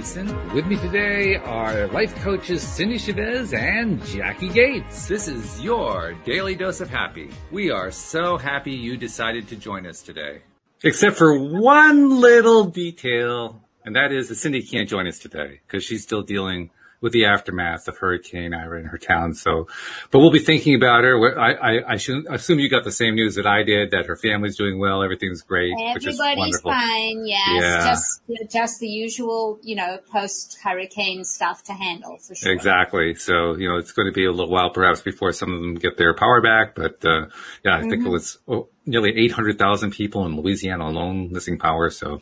Thiessen. With me today are life coaches Cindie Chavez and Jacqui Gates. This is your daily dose of happy. We are so happy you decided to join us today. Except for one little detail, and that is that Cindy can't join us today because she's still dealing with the aftermath of Hurricane Ida in her town. So, but we'll be thinking about her. I, I, I should assume you got the same news that I did, that her family's doing well, everything's great. Everybody's fine. Yes. Yeah. Just, just the usual, you know, post hurricane stuff to handle for sure. Exactly. So, you know, it's going to be a little while perhaps before some of them get their power back. But, uh, yeah, I mm-hmm. think it was oh, nearly 800,000 people in Louisiana alone missing power. So,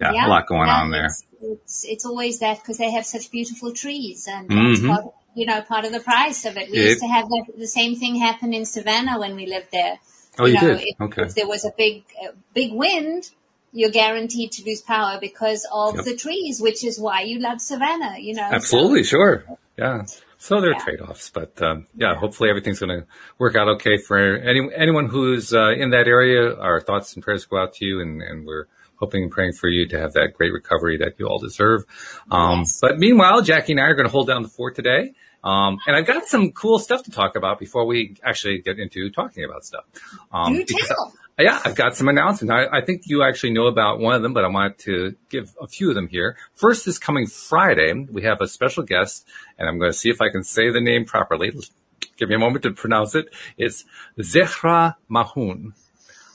yeah, yeah a lot going on there it's it's it's always that because they have such beautiful trees, and mm-hmm. part, you know part of the price of it. We it, used to have the, the, same thing happen in Savannah when we lived there. Oh, you, you know, did? If, okay. If there was a big uh, big wind, you're guaranteed to lose power because of yep. the trees, which is why you love Savannah. You know, absolutely, so, sure, yeah. So there are yeah. trade-offs, but um, yeah, yeah, hopefully everything's going to work out okay for any, anyone who's uh, in that area. Our thoughts and prayers go out to you, and, and we're hoping and praying for you to have that great recovery that you all deserve. Um, yes. but meanwhile, Jacqui and I are going to hold down the fort today. Um, and I've got some cool stuff to talk about before we actually get into talking about stuff. Um, tell. I, yeah, I've got some announcements. I, I, think you actually know about one of them, but I wanted to give a few of them here. First is coming Friday. We have a special guest and I'm going to see if I can say the name properly. Give me a moment to pronounce it. It's Zehra Mahoun.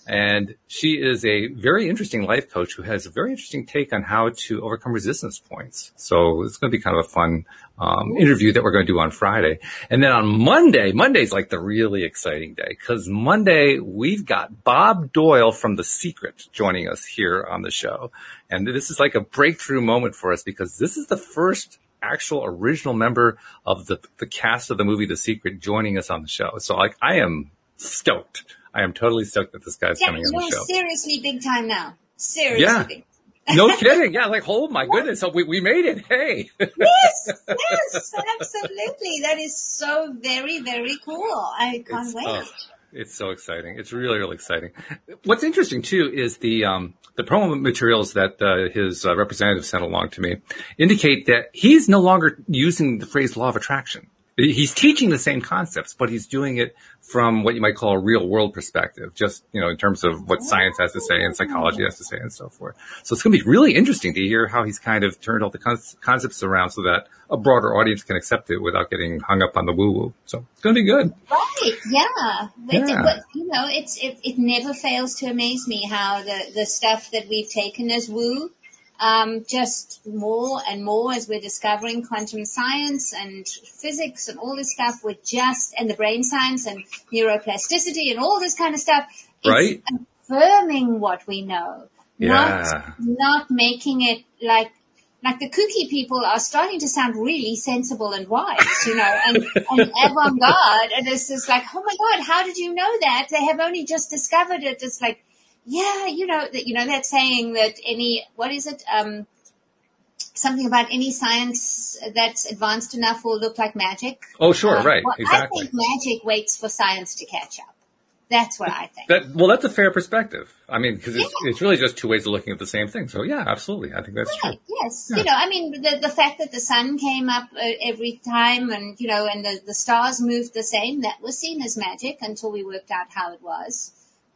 And she is a very interesting life coach who has a very interesting take on how to overcome resistance points. So it's going to be kind of a fun um, interview that we're going to do on Friday. And then on Monday, Monday's like the really exciting day because Monday we've got Bob Doyle from The Secret joining us here on the show. And this is like a breakthrough moment for us because this is the first actual original member of the, the cast of the movie The Secret joining us on the show. So like I am stoked. I am totally stoked that this guy's yeah, coming on the show. Seriously, big time now. Seriously. Yeah. no kidding. Yeah, like, oh my goodness. We, we made it. Hey. yes, yes, absolutely. That is so very, very cool. I can't it's, wait. Oh, it's so exciting. It's really, really exciting. What's interesting too is the, um, the promo materials that uh, his uh, representative sent along to me indicate that he's no longer using the phrase law of attraction. He's teaching the same concepts, but he's doing it from what you might call a real world perspective, just, you know, in terms of what science has to say and psychology has to say and so forth. So it's going to be really interesting to hear how he's kind of turned all the concepts around so that a broader audience can accept it without getting hung up on the woo woo. So it's going to be good. Right. Yeah. yeah. but, you know, it's, it, it never fails to amaze me how the, the stuff that we've taken as woo um, just more and more as we're discovering quantum science and physics and all this stuff with just, and the brain science and neuroplasticity and all this kind of stuff. Right. affirming what we know. Yeah. Not, not making it like like the kooky people are starting to sound really sensible and wise, you know, and, and avant-garde. And it's just like, oh my God, how did you know that? They have only just discovered it. It's like, yeah, you know, that, you know, that saying that any, what is it? Um, something about any science that's advanced enough will look like magic. Oh, sure, um, right, well, exactly. I think magic waits for science to catch up. That's what I think. That, well, that's a fair perspective. I mean, because it's, yeah. it's, really just two ways of looking at the same thing. So yeah, absolutely. I think that's right. true. Yes. Yeah. You know, I mean, the, the fact that the sun came up uh, every time and, you know, and the, the stars moved the same, that was seen as magic until we worked out how it was.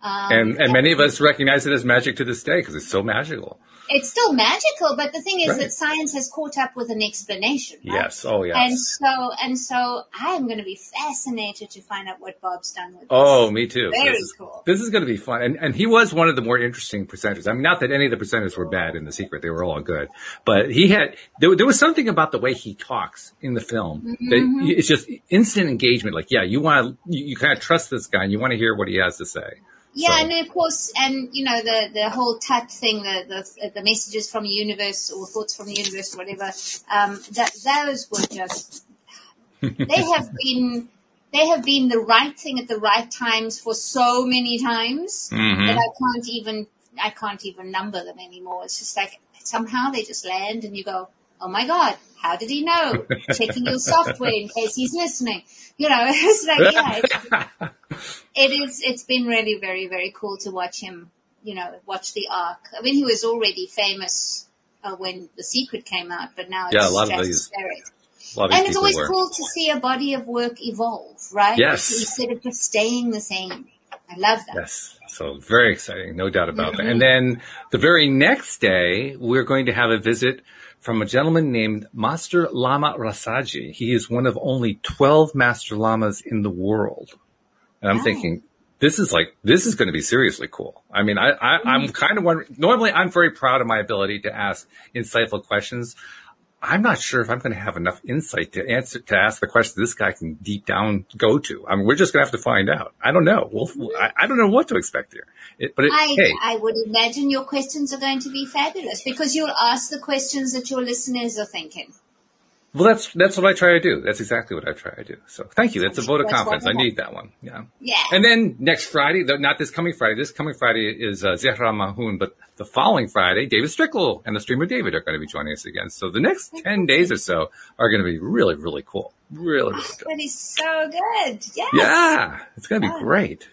Um, and and many of us recognize it as magic to this day because it's so magical. It's still magical, but the thing is right. that science has caught up with an explanation. Right? Yes. Oh, yes. And so and so, I'm going to be fascinated to find out what Bob's done with. This. Oh, me too. Very this is, cool. This is going to be fun, and and he was one of the more interesting presenters. I mean, not that any of the presenters were bad in the secret; they were all good. But he had there, there was something about the way he talks in the film mm-hmm. that it's just instant engagement. Like, yeah, you want to you, you kind of trust this guy, and you want to hear what he has to say. Yeah, so. and of course, and you know the the whole Tut thing, the the the messages from the universe or thoughts from the universe, or whatever. Um, that those were just they have been they have been the right thing at the right times for so many times mm-hmm. that I can't even I can't even number them anymore. It's just like somehow they just land, and you go, oh my god, how did he know? Checking your software in case he's listening. You know, it's like, yeah, it's, it is, it's been really very, very cool to watch him you know, watch the arc. I mean, he was already famous uh, when The Secret came out, but now Yeah, it's a lot of these- stratospheric. A lot of these And it's always were. cool to see a body of work evolve, right? Yes. Instead of just staying the same. I love that. Yes. So very exciting, no doubt about Mm-hmm. that. And then the very next day, we're going to have a visit from a gentleman named Master Lama Rasaji. He is one of only 12 Master Lamas in the world. And I'm Wow. thinking, this is like, this is going to be seriously cool. I mean, I, I. I'm kind of wondering, normally I'm very proud of my ability to ask insightful questions. I'm not sure if I'm going to have enough insight to answer, to ask the question this guy can deep down go to. I mean, we're just going to have to find out. I don't know. We'll, I, I don't know what to expect here. It, but it, I, hey, I would imagine your questions are going to be fabulous because you'll ask the questions that your listeners are thinking. Well, that's, that's what I try to do. That's exactly what I try to do. So thank you. That's a vote of confidence. I need that one. Yeah. Yeah. And then next Friday, though not this coming Friday, this coming Friday is uh, Zehra Mahoun, but the following Friday, David Strickle and the streamer David are going to be joining us again. So the next 10 days or so are going to be really, really cool. Really, really good. That is so good. Yes. Yeah, it's going to be Yeah. great.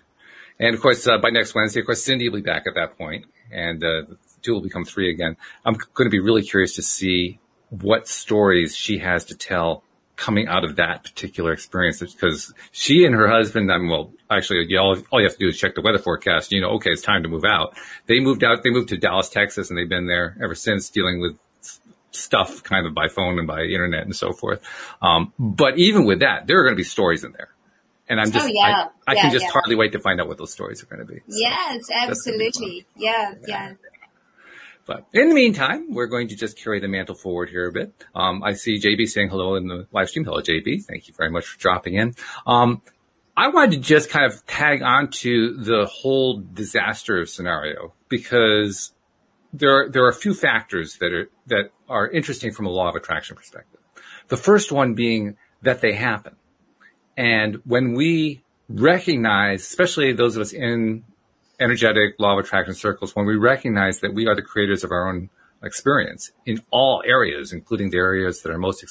And of course, uh, by next Wednesday, of course, Cindie will be back at that point, and uh, the two will become three again. I'm going to be really curious to see what stories she has to tell coming out of that particular experience, because she and her husband, I mean, well, actually, you all, all you have to do is check the weather forecast. You know, okay, it's time to move out. They moved out. They moved to Dallas, Texas, and they've been there ever since, dealing with stuff kind of by phone and by internet and so forth. Um, but even with that, there are going to be stories in there. And I'm just, Oh, yeah. I, I Yeah, can just yeah. hardly wait to find out what those stories are going to be. So, Yes, gonna be absolutely. Yeah, yeah. But in the meantime, we're going to just carry the mantle forward here a bit. Um, I see JB saying hello in the live stream. Hello, JB. Thank you very much for dropping in. Um, I wanted to just kind of tag on to the whole disaster scenario because there are, there are a few factors that are, that are interesting from a law of attraction perspective. The first one being that they happen. And when we recognize, especially those of us in energetic law of attraction circles, when we recognize that we are the creators of our own experience in all areas, including the areas that are most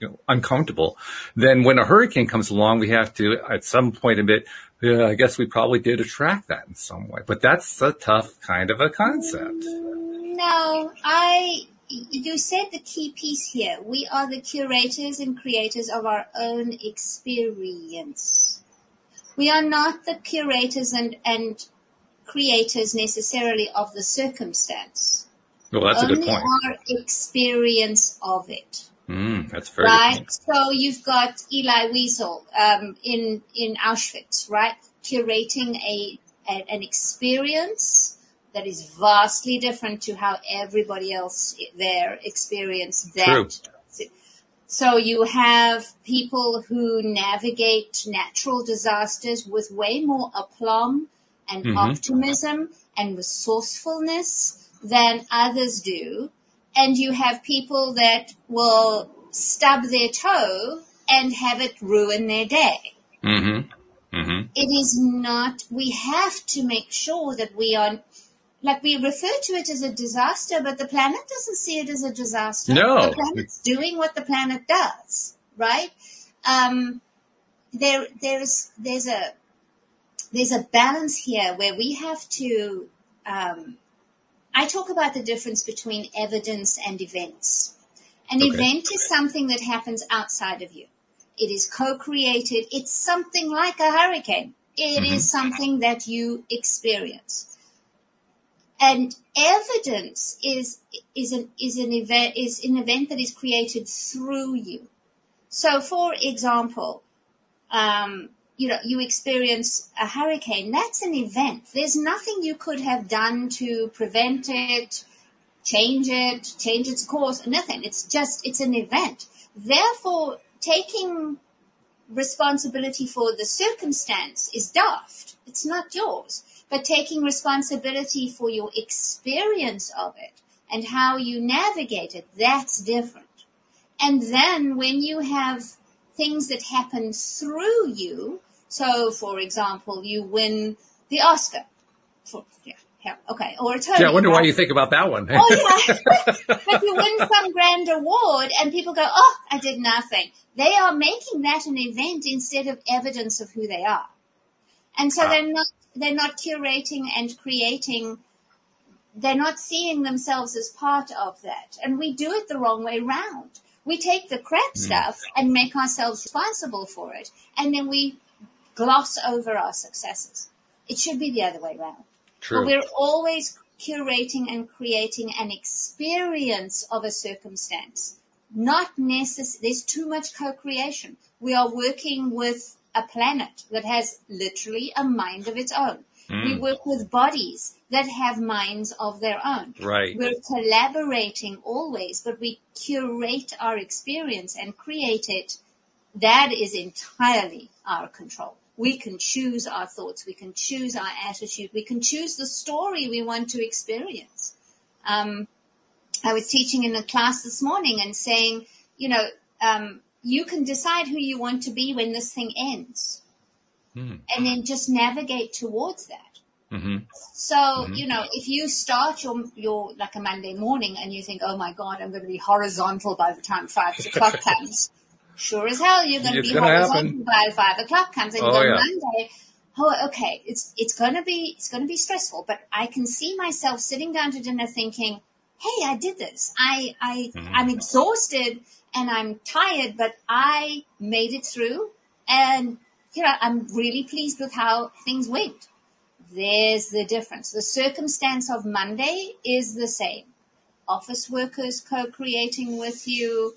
you know, uncomfortable, then when a hurricane comes along, we have to at some point admit, yeah, uh, I guess we probably did attract that in some way. But that's a tough kind of a concept. No, I, you said the key piece here. We are the curators and creators of our own experience. We are not the curators and, and creators necessarily of the circumstance. Well, that's a Only good point. our experience of it. Mm, that's a very good right? So you've got Elie Wiesel um, in in Auschwitz, right? Curating a, a an experience that is vastly different to how everybody else there experienced that. True. So you have people who navigate natural disasters with way more aplomb and Mhm. optimism and resourcefulness than others do. And you have people that will stub their toe and have it ruin their day. Mm-hmm. Mm-hmm. It is not, we have to make sure that we are, like we refer to it as a disaster, but the planet doesn't see it as a disaster. No. The planet's doing what the planet does, right? Um, there, there's, there's a, there's a balance here where we have to, um, I talk about the difference between evidence and events. An Okay. event is something that happens outside of you. It is co-created. It's something like a hurricane. It is something that you experience. And evidence is, is an, is an event, is an event that is created through you. So for example, um, you know, you experience a hurricane, that's an event. There's nothing you could have done to prevent it, change it, change its course, nothing. It's just, it's an event. Therefore, taking responsibility for the circumstance is daft. It's not yours. But taking responsibility for your experience of it and how you navigate it, that's different. And then when you have things that happen through you, so for example, you win the Oscar. For, yeah, yeah, okay, or a Tony. Yeah, I wonder why you think about that one. Oh yeah, but you win some grand award, and people go, "Oh, I did nothing." They are making that an event instead of evidence of who they are, and so Ah. they're not they're not curating and creating they're not seeing themselves as part of that. And we do it the wrong way round. We take the crap hmm. stuff and make ourselves responsible for it. And then we gloss over our successes. It should be the other way around. True. But we're always curating and creating an experience of a circumstance. Not necessarily, there's too much co-creation. We are working with a planet that has literally a mind of its own. We work with bodies that have minds of their own. Right. We're collaborating always, but we curate our experience and create it. That is entirely our control. We can choose our thoughts. We can choose our attitude. We can choose the story we want to experience. Um, I was teaching in a class this morning and saying, you know, um, you can decide who you want to be when this thing ends. And then just navigate towards that. hmm So, you know, if you start your, your, like a Monday morning and you think, oh my God, I'm going to be horizontal by the time five o'clock comes. Sure as hell, you're going to It's be horizontal happen. by five o'clock comes and Oh, yeah. Monday. Oh, okay. It's, it's going to be, it's going to be stressful, but I can see myself sitting down to dinner thinking, Hey, I did this. I, I, Mm-hmm. I'm exhausted and I'm tired, but I made it through and, I'm really pleased with how things went. There's the difference. The circumstance of Monday is the same. Office workers co-creating with you,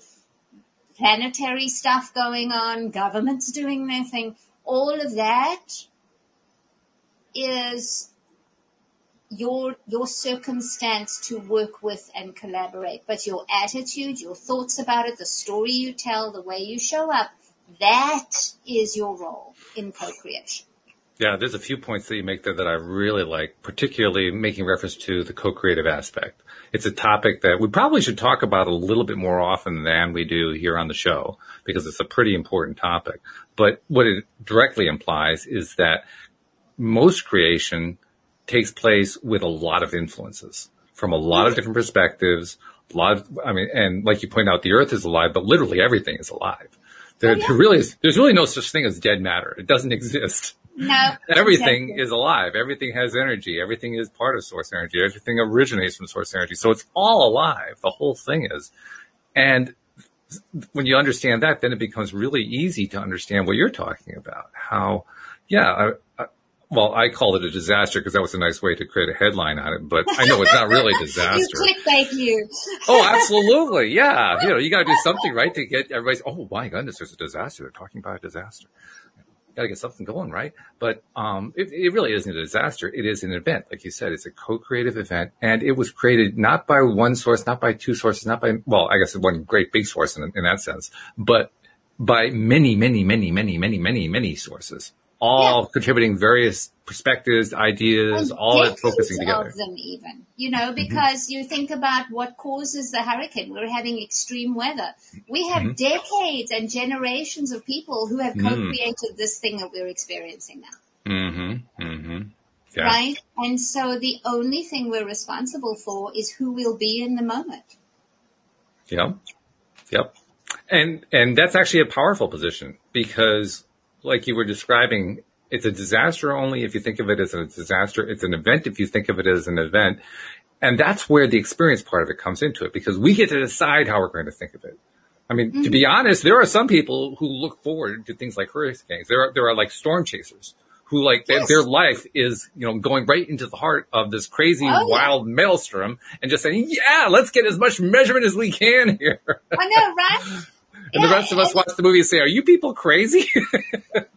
planetary stuff going on, governments doing their thing. All of that is your, your circumstance to work with and collaborate. But your attitude, your thoughts about it, the story you tell, the way you show up, that is your role in co-creation. Yeah, there's a few points that you make there that I really like, particularly making reference to the co-creative aspect. It's a topic that we probably should talk about a little bit more often than we do here on the show because it's a pretty important topic. But what it directly implies is that most creation takes place with a lot of influences from a lot of different perspectives. A lot of, I mean, and like you point out, the earth is alive, but literally everything is alive. Oh, there, yeah. there really is, there's really no such thing as dead matter. It doesn't exist. No. Everything is alive. Everything has energy. Everything is part of source energy. Everything originates from source energy. So it's all alive. The whole thing is. And when you understand that, then it becomes really easy to understand what you're talking about. How, yeah, I, I, well, I called it a disaster because that was a nice way to create a headline on it, but I know it's not really a You disaster. clickbait you. Oh, absolutely. Yeah. You know, you got to do something, right? To get everybody's, oh my goodness, there's a disaster. They're talking about a disaster. Got to get something going, right? But, um, it, it really isn't a disaster. It is an event. Like you said, it's a co-creative event and it was created not by one source, not by two sources, not by, well, I guess one great big source in, in that sense, but by many, many, many, many, many, many, many sources, all contributing various perspectives, ideas, And all focusing together. Of them even, you know, because you think about what causes the hurricane. We're having extreme weather. We have decades and generations of people who have co-created this thing that we're experiencing now, Mm-hmm. Mm-hmm. Yeah. right? And so the only thing we're responsible for is who we'll be in the moment. Yep. Yep. And, and that's actually a powerful position because like you were describing, it's a disaster only if you think of it as a disaster. It's an event if you think of it as an event. And that's where the experience part of it comes into it because we get to decide how we're going to think of it. I mean, to be mm-hmm. honest, there are some people who look forward to things like hurricanes. There are, there are like storm chasers who like their, Yes. their life is, you know, going right into the heart of this crazy Oh, yeah. wild mailstrom and just saying, yeah, let's get as much measurement as we can here. I know, right? And the rest of us watch the movie and say, are you people crazy?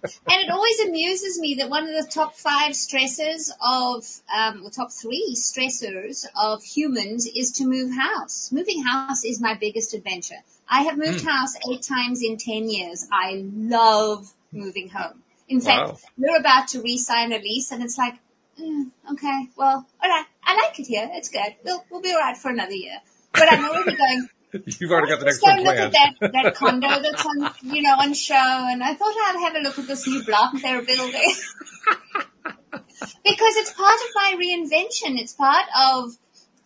And it always amuses me that one of the top five stresses of, um, top three stressors of humans is to move house. Moving house is my biggest adventure. I have moved house eight times in 10 years. I love moving home. In fact, Wow. we're about to re-sign a lease and it's like, mm, okay, well, alright, I like it here. It's good. We'll, we'll be alright for another year. But I'm already going, You've already got the next one look at planned. that, that condo that's on, you know, on show, and I thought I'd have a look at this new block they're building. because it's part of my reinvention. It's part of,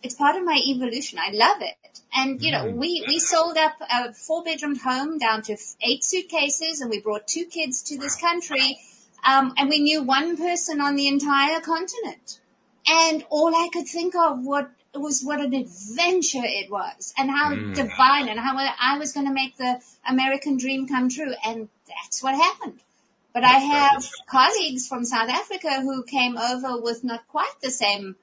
it's part of my evolution. I love it. And, you know, we, we sold up a four bedroom home down to eight suitcases and we brought two kids to this country. Um, and we knew one person on the entire continent. and all I could think of what was what an adventure it was and how mm. divine and how I was going to make the American dream come true. And that's what happened. But I have colleagues from South Africa who came over with not quite the same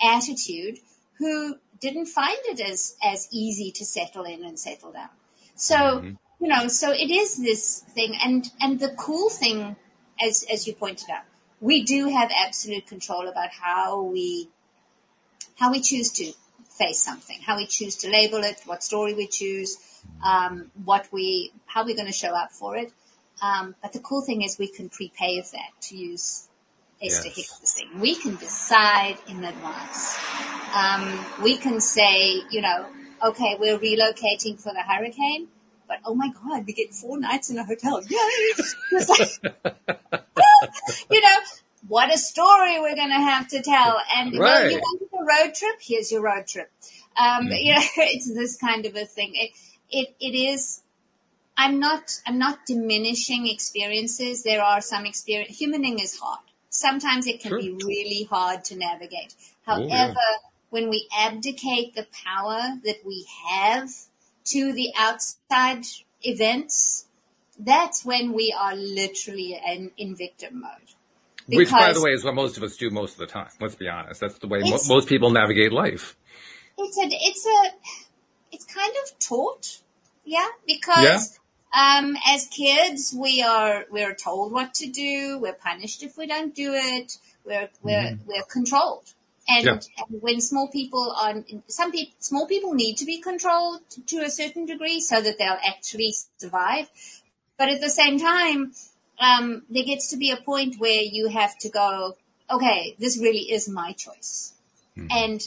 attitude who didn't find it as, as easy to settle in and settle down. So, mm-hmm. you know, so it is this thing and, and the cool thing, as, as you pointed out, we do have absolute control about how we, how we choose to face something, how we choose to label it, what story we choose, um, what we, how we're going to show up for it. Um, but the cool thing is we can prepave that to use Esther Yes. Hicks' thing. We can decide in advance. Um, we can say, you know, okay, we're relocating for the hurricane, but oh my God, we get four nights in a hotel. Yay! Like, you know, what a story we're going to have to tell. And well, you Right. wanted a road trip? Here's your road trip. Um, Mm-hmm. you know, it's this kind of a thing. It, it, it is, I'm not, I'm not diminishing experiences. There are some experience, humaning is hard. Sometimes it can Sure. be really hard to navigate. Oh, yeah. However, when we abdicate the power that we have to the outside events, that's when we are literally in, in victim mode. Which, by the way, is what most of us do most of the time. Let's be honest. That's the way mo- most people navigate life. it's a it's a it's kind of taught yeah because um as kids we are we're told what to do we're punished if we don't do it we're we're we're controlled and, Yeah. and when small people are some people small people need to be controlled to, to a certain degree so that they'll actually survive but at the same time um there gets to be a point where you have to go okay this really is my choice and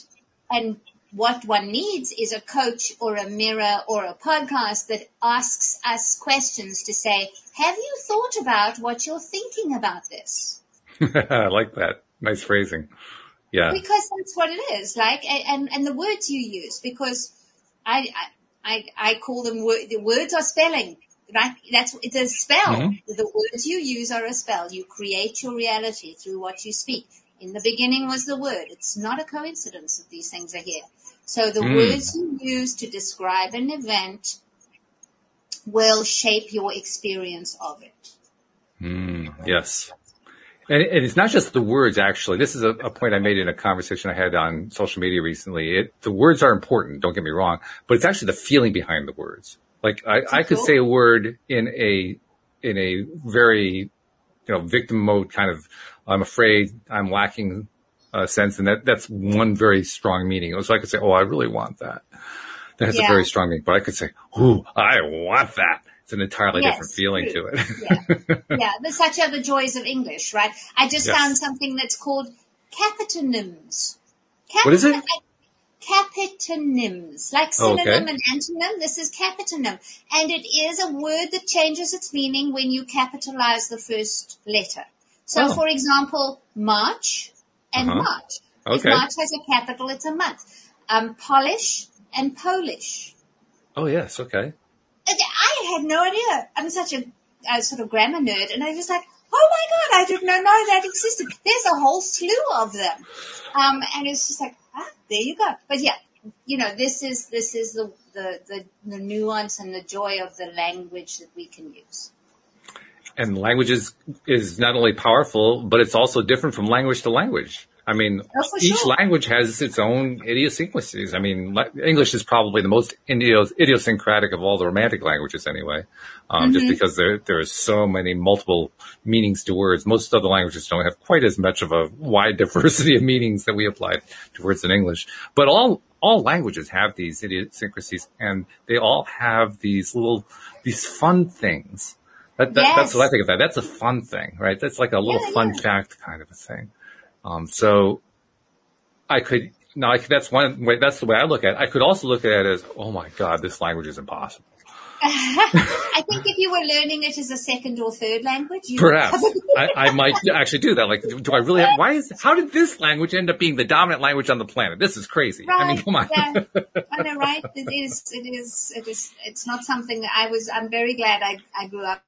and what one needs is a coach or a mirror or a podcast that asks us questions to say, have you thought about what you're thinking about this? I like that. Nice phrasing. Yeah. Because that's what it is. Like, and, and the words you use, because I, I, I, I call them, wor- the words are spelling. Right? That's, it's a spell. Mhm. The words you use are a spell. You create your reality through what you speak. In the beginning was the word. It's not a coincidence that these things are here. So the Mm. words you use to describe an event will shape your experience of it. Mm, yes. And, and it's not just the words, actually. This is a, a point I made in a conversation I had on social media recently. It, the words are important, don't get me wrong, but it's actually the feeling behind the words. Like I, I could cool. say a word in a, in a very, you know, victim mode kind of, I'm afraid, I'm lacking a sense, and that, that's one very strong meaning. So I could say, oh, I really want that. That has a very strong meaning, but I could say, ooh, I want that. It's an entirely Yes, different feeling true. to it. yeah, there's such are the joys of English, right? I just Yes. found something that's called capitonyms. What is it? Capitonyms, like synonym okay. and antonym. This is capitonym, and it is a word that changes its meaning when you capitalize the first letter. So, Oh. for example, March and Uh-huh. March. If Okay. March has a capital, it's a month. Um, Polish and Polish. Oh yes, okay. I had no idea. I'm such a, a sort of grammar nerd, and I was like, oh my god, I did not know that existed. There's a whole slew of them, um, and it's just like, ah, there you go. But yeah, you know, this is this is the the the, the nuance and the joy of the language that we can use. And language is, is not only powerful, but it's also different from language to language. I mean, Oh, each sure. language has its own idiosyncrasies. I mean, English is probably the most idios- idiosyncratic of all the romantic languages anyway, um, Mm-hmm. just because there, there are so many multiple meanings to words. Most other languages don't have quite as much of a wide diversity of meanings that we apply to words in English. But all, all languages have these idiosyncrasies and they all have these little, these fun things. That, that, That's what I think of that. That's a fun thing, right? That's like a little Yeah, fun yeah. fact kind of a thing. Um, so I could, now I could, that's one way, that's the way I look at it. I could also look at it as, oh my God, this language is impossible. I think if you were learning it as a second or third language, you Perhaps I, I might actually do that. Like, do, I really have, why is, how did this language end up being the dominant language on the planet? This is crazy. I mean, come on. Yeah, I know, right? It is. It is. It is. It's not something that I was. I'm very glad I, I grew up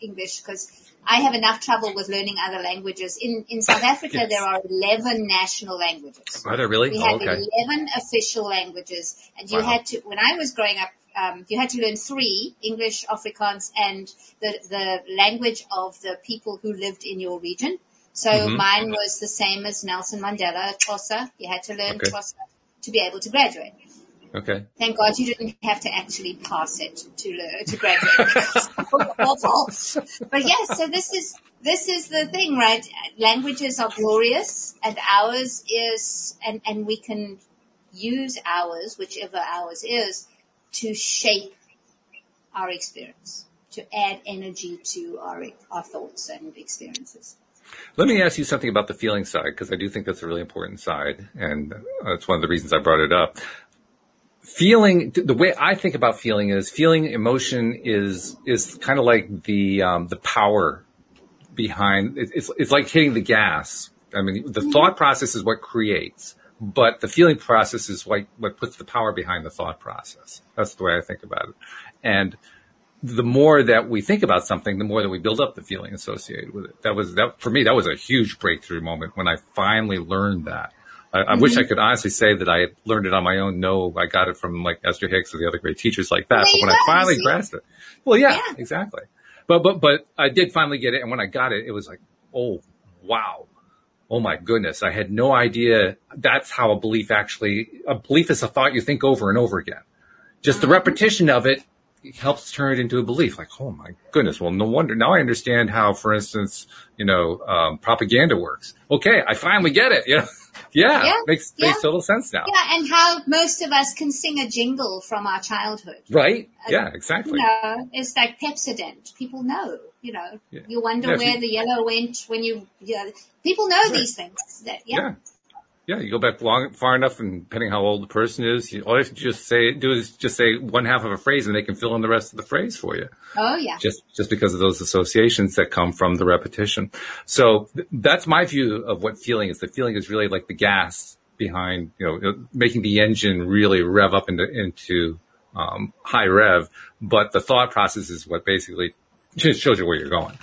English because I have enough trouble with learning other languages. In in South Africa, Yes. there are eleven national languages. Are there really? We Oh, okay. 11 official languages and you Wow. had to, when I was growing up, um, you had to learn three, English, Afrikaans, and the, the language of the people who lived in your region. So Mhm. mine was the same as Nelson Mandela, Xhosa. You had to learn Okay. Xhosa to be able to graduate. Okay. Thank God you didn't have to actually pass it to learn, to graduate. It was awful. But yes, so this is this is the thing, right? Languages are glorious, and ours is, and and we can use ours, whichever ours is, to shape our experience, to add energy to our our thoughts and experiences. Let me ask you something about the feeling side because I do think that's a really important side, and uh, that's one of the reasons I brought it up. Feeling, the way I think about feeling is feeling emotion is is kind of like the um, the power behind. It's it's like hitting the gas. I mean, the thought process is what creates, but the feeling process is what what puts the power behind the thought process. That's the way I think about it, and the more that we think about something, the more that we build up the feeling associated with it. That was that for me. That was a huge breakthrough moment when I finally learned that. I, I wish I could honestly say that I learned it on my own. No, I got it from like Esther Hicks or the other great teachers like that. There but when I finally grasped it, well, yeah, Yeah. exactly. But but but I did finally get it, and when I got it, it was like, oh wow, oh my goodness, I had no idea. That's how a belief actually. A belief is a thought you think over and over again. Just the repetition of it helps turn it into a belief. Like, oh my goodness. Well, no wonder. Now I understand how, for instance, you know, um, propaganda works. Okay, I finally get it. You know, yeah, Yeah, makes yeah. makes total sense now. Yeah, and how most of us can sing a jingle from our childhood. Right? Uh, Yeah, exactly. You know, it's like Pepsodent. People know, you know. Yeah. You wonder where you- the yellow went when you, you know, people know these things. That, yeah. Yeah. Yeah, you go back long, far enough, and depending how old the person is, you, all you have to just say do is just say one half of a phrase, and they can fill in the rest of the phrase for you. Oh yeah. just just because of those associations that come from the repetition. So th- that's my view of what feeling is. The feeling is really like the gas behind, you know, making the engine really rev up into into um, high rev. But the thought process is what basically just shows you where you're going.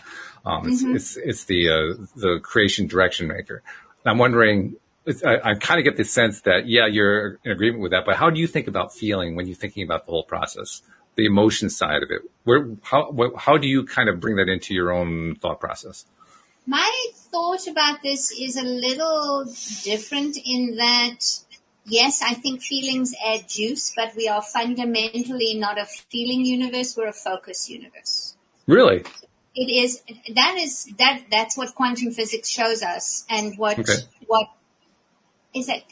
Um, it's, it's it's the uh, the creation direction maker. And I'm wondering. It's, I, I kind of get the sense that yeah, you're in agreement with that. But how do you think about feeling when you're thinking about the whole process? The emotion side of it. Where how how do you kind of bring that into your own thought process? My thought about this is a little different in that, yes, I think feelings add juice, but we are fundamentally not a feeling universe, we're a focus universe. Really? It is, that is, that, that's what quantum physics shows us and what, Okay. what is that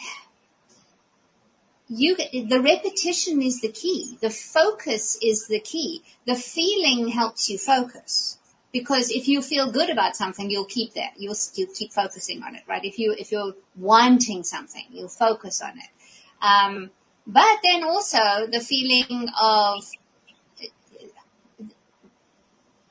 you, the repetition is the key. The focus is the key. The feeling helps you focus. Because if you feel good about something, you'll keep that. You'll, keep focusing on it, right? If you, if you're wanting something, you'll focus on it. Um, but then also the feeling of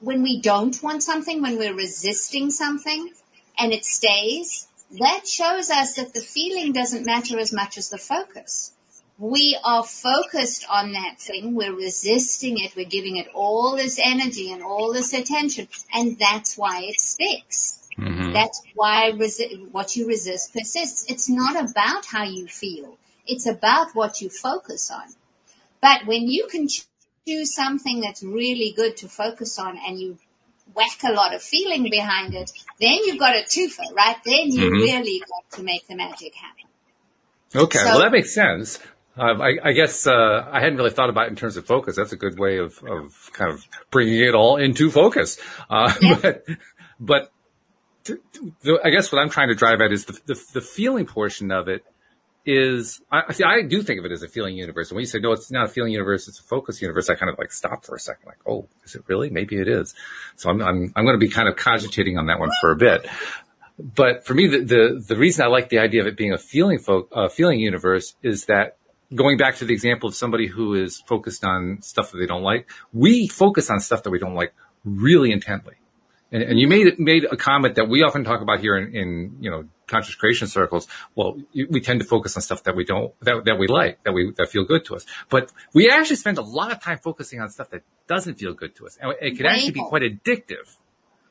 when we don't want something, when we're resisting something and it stays, that shows us that the feeling doesn't matter as much as the focus. We are focused on that thing. We're resisting it. We're giving it all this energy and all this attention. And that's why it sticks. Mm-hmm. That's why resi- what you resist persists. It's not about how you feel. It's about what you focus on. But when you can choose something that's really good to focus on and you whack a lot of feeling behind it, then you've got a twofer, right? Then you Mhm. really got to make the magic happen. Okay, So- well that makes sense. Um, I, I guess uh, I hadn't really thought about it in terms of focus. That's a good way of, of kind of bringing it all into focus. Uh, Yeah. But, but I guess what I'm trying to drive at is the, the, the feeling portion of it is, I, see, I do think of it as a feeling universe. And when you say, no, it's not a feeling universe, it's a focus universe, I kind of like stop for a second, like, oh, is it really? Maybe it is. So I'm, I'm, I'm going to be kind of cogitating on that one for a bit. But for me, the, the, the reason I like the idea of it being a feeling fo- uh, feeling universe is that going back to the example of somebody who is focused on stuff that they don't like, we focus on stuff that we don't like really intently. And, and, you made made a comment that we often talk about here in, in you know conscious creation circles. Well, we tend to focus on stuff that we don't that, that we like that we that feel good to us. But we actually spend a lot of time focusing on stuff that doesn't feel good to us, and it can actually be quite addictive.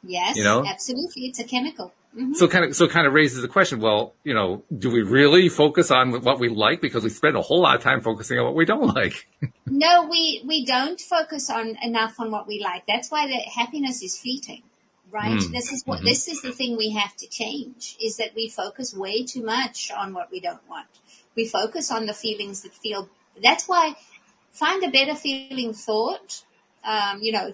Yes, you know? absolutely. It's a chemical. Mm-hmm. So kind of, so kind of raises the question, well, you know, do we really focus on what we like because we spend a whole lot of time focusing on what we don't like? no, we, we don't focus on enough on what we like. That's why the happiness is fleeting, right? Mm. This is what, mm-hmm. this is the thing we have to change is that we focus way too much on what we don't want. We focus on the feelings that feel, that's why find a better feeling thought. Um, you know,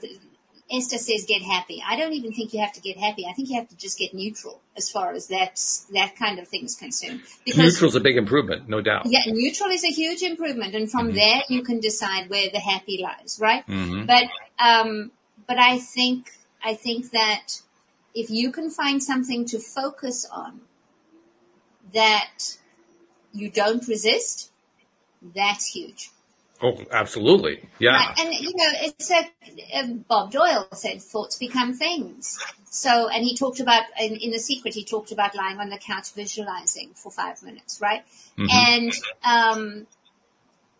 Esther says get happy. I don't even think you have to get happy. I think you have to just get neutral as far as that that kind of thing is concerned. Because is a big improvement, no doubt. Yeah, neutral is a huge improvement, and from mm-hmm. there you can decide where the happy lies, right? Mm-hmm. But um, but I think I think that if you can find something to focus on that you don't resist, that's huge. Oh, absolutely. Yeah. Right. And, you know, it's a, um, Bob Doyle said thoughts become things. So, and he talked about, in, in The Secret, he talked about lying on the couch visualizing for five minutes, right? Mm-hmm. And, um,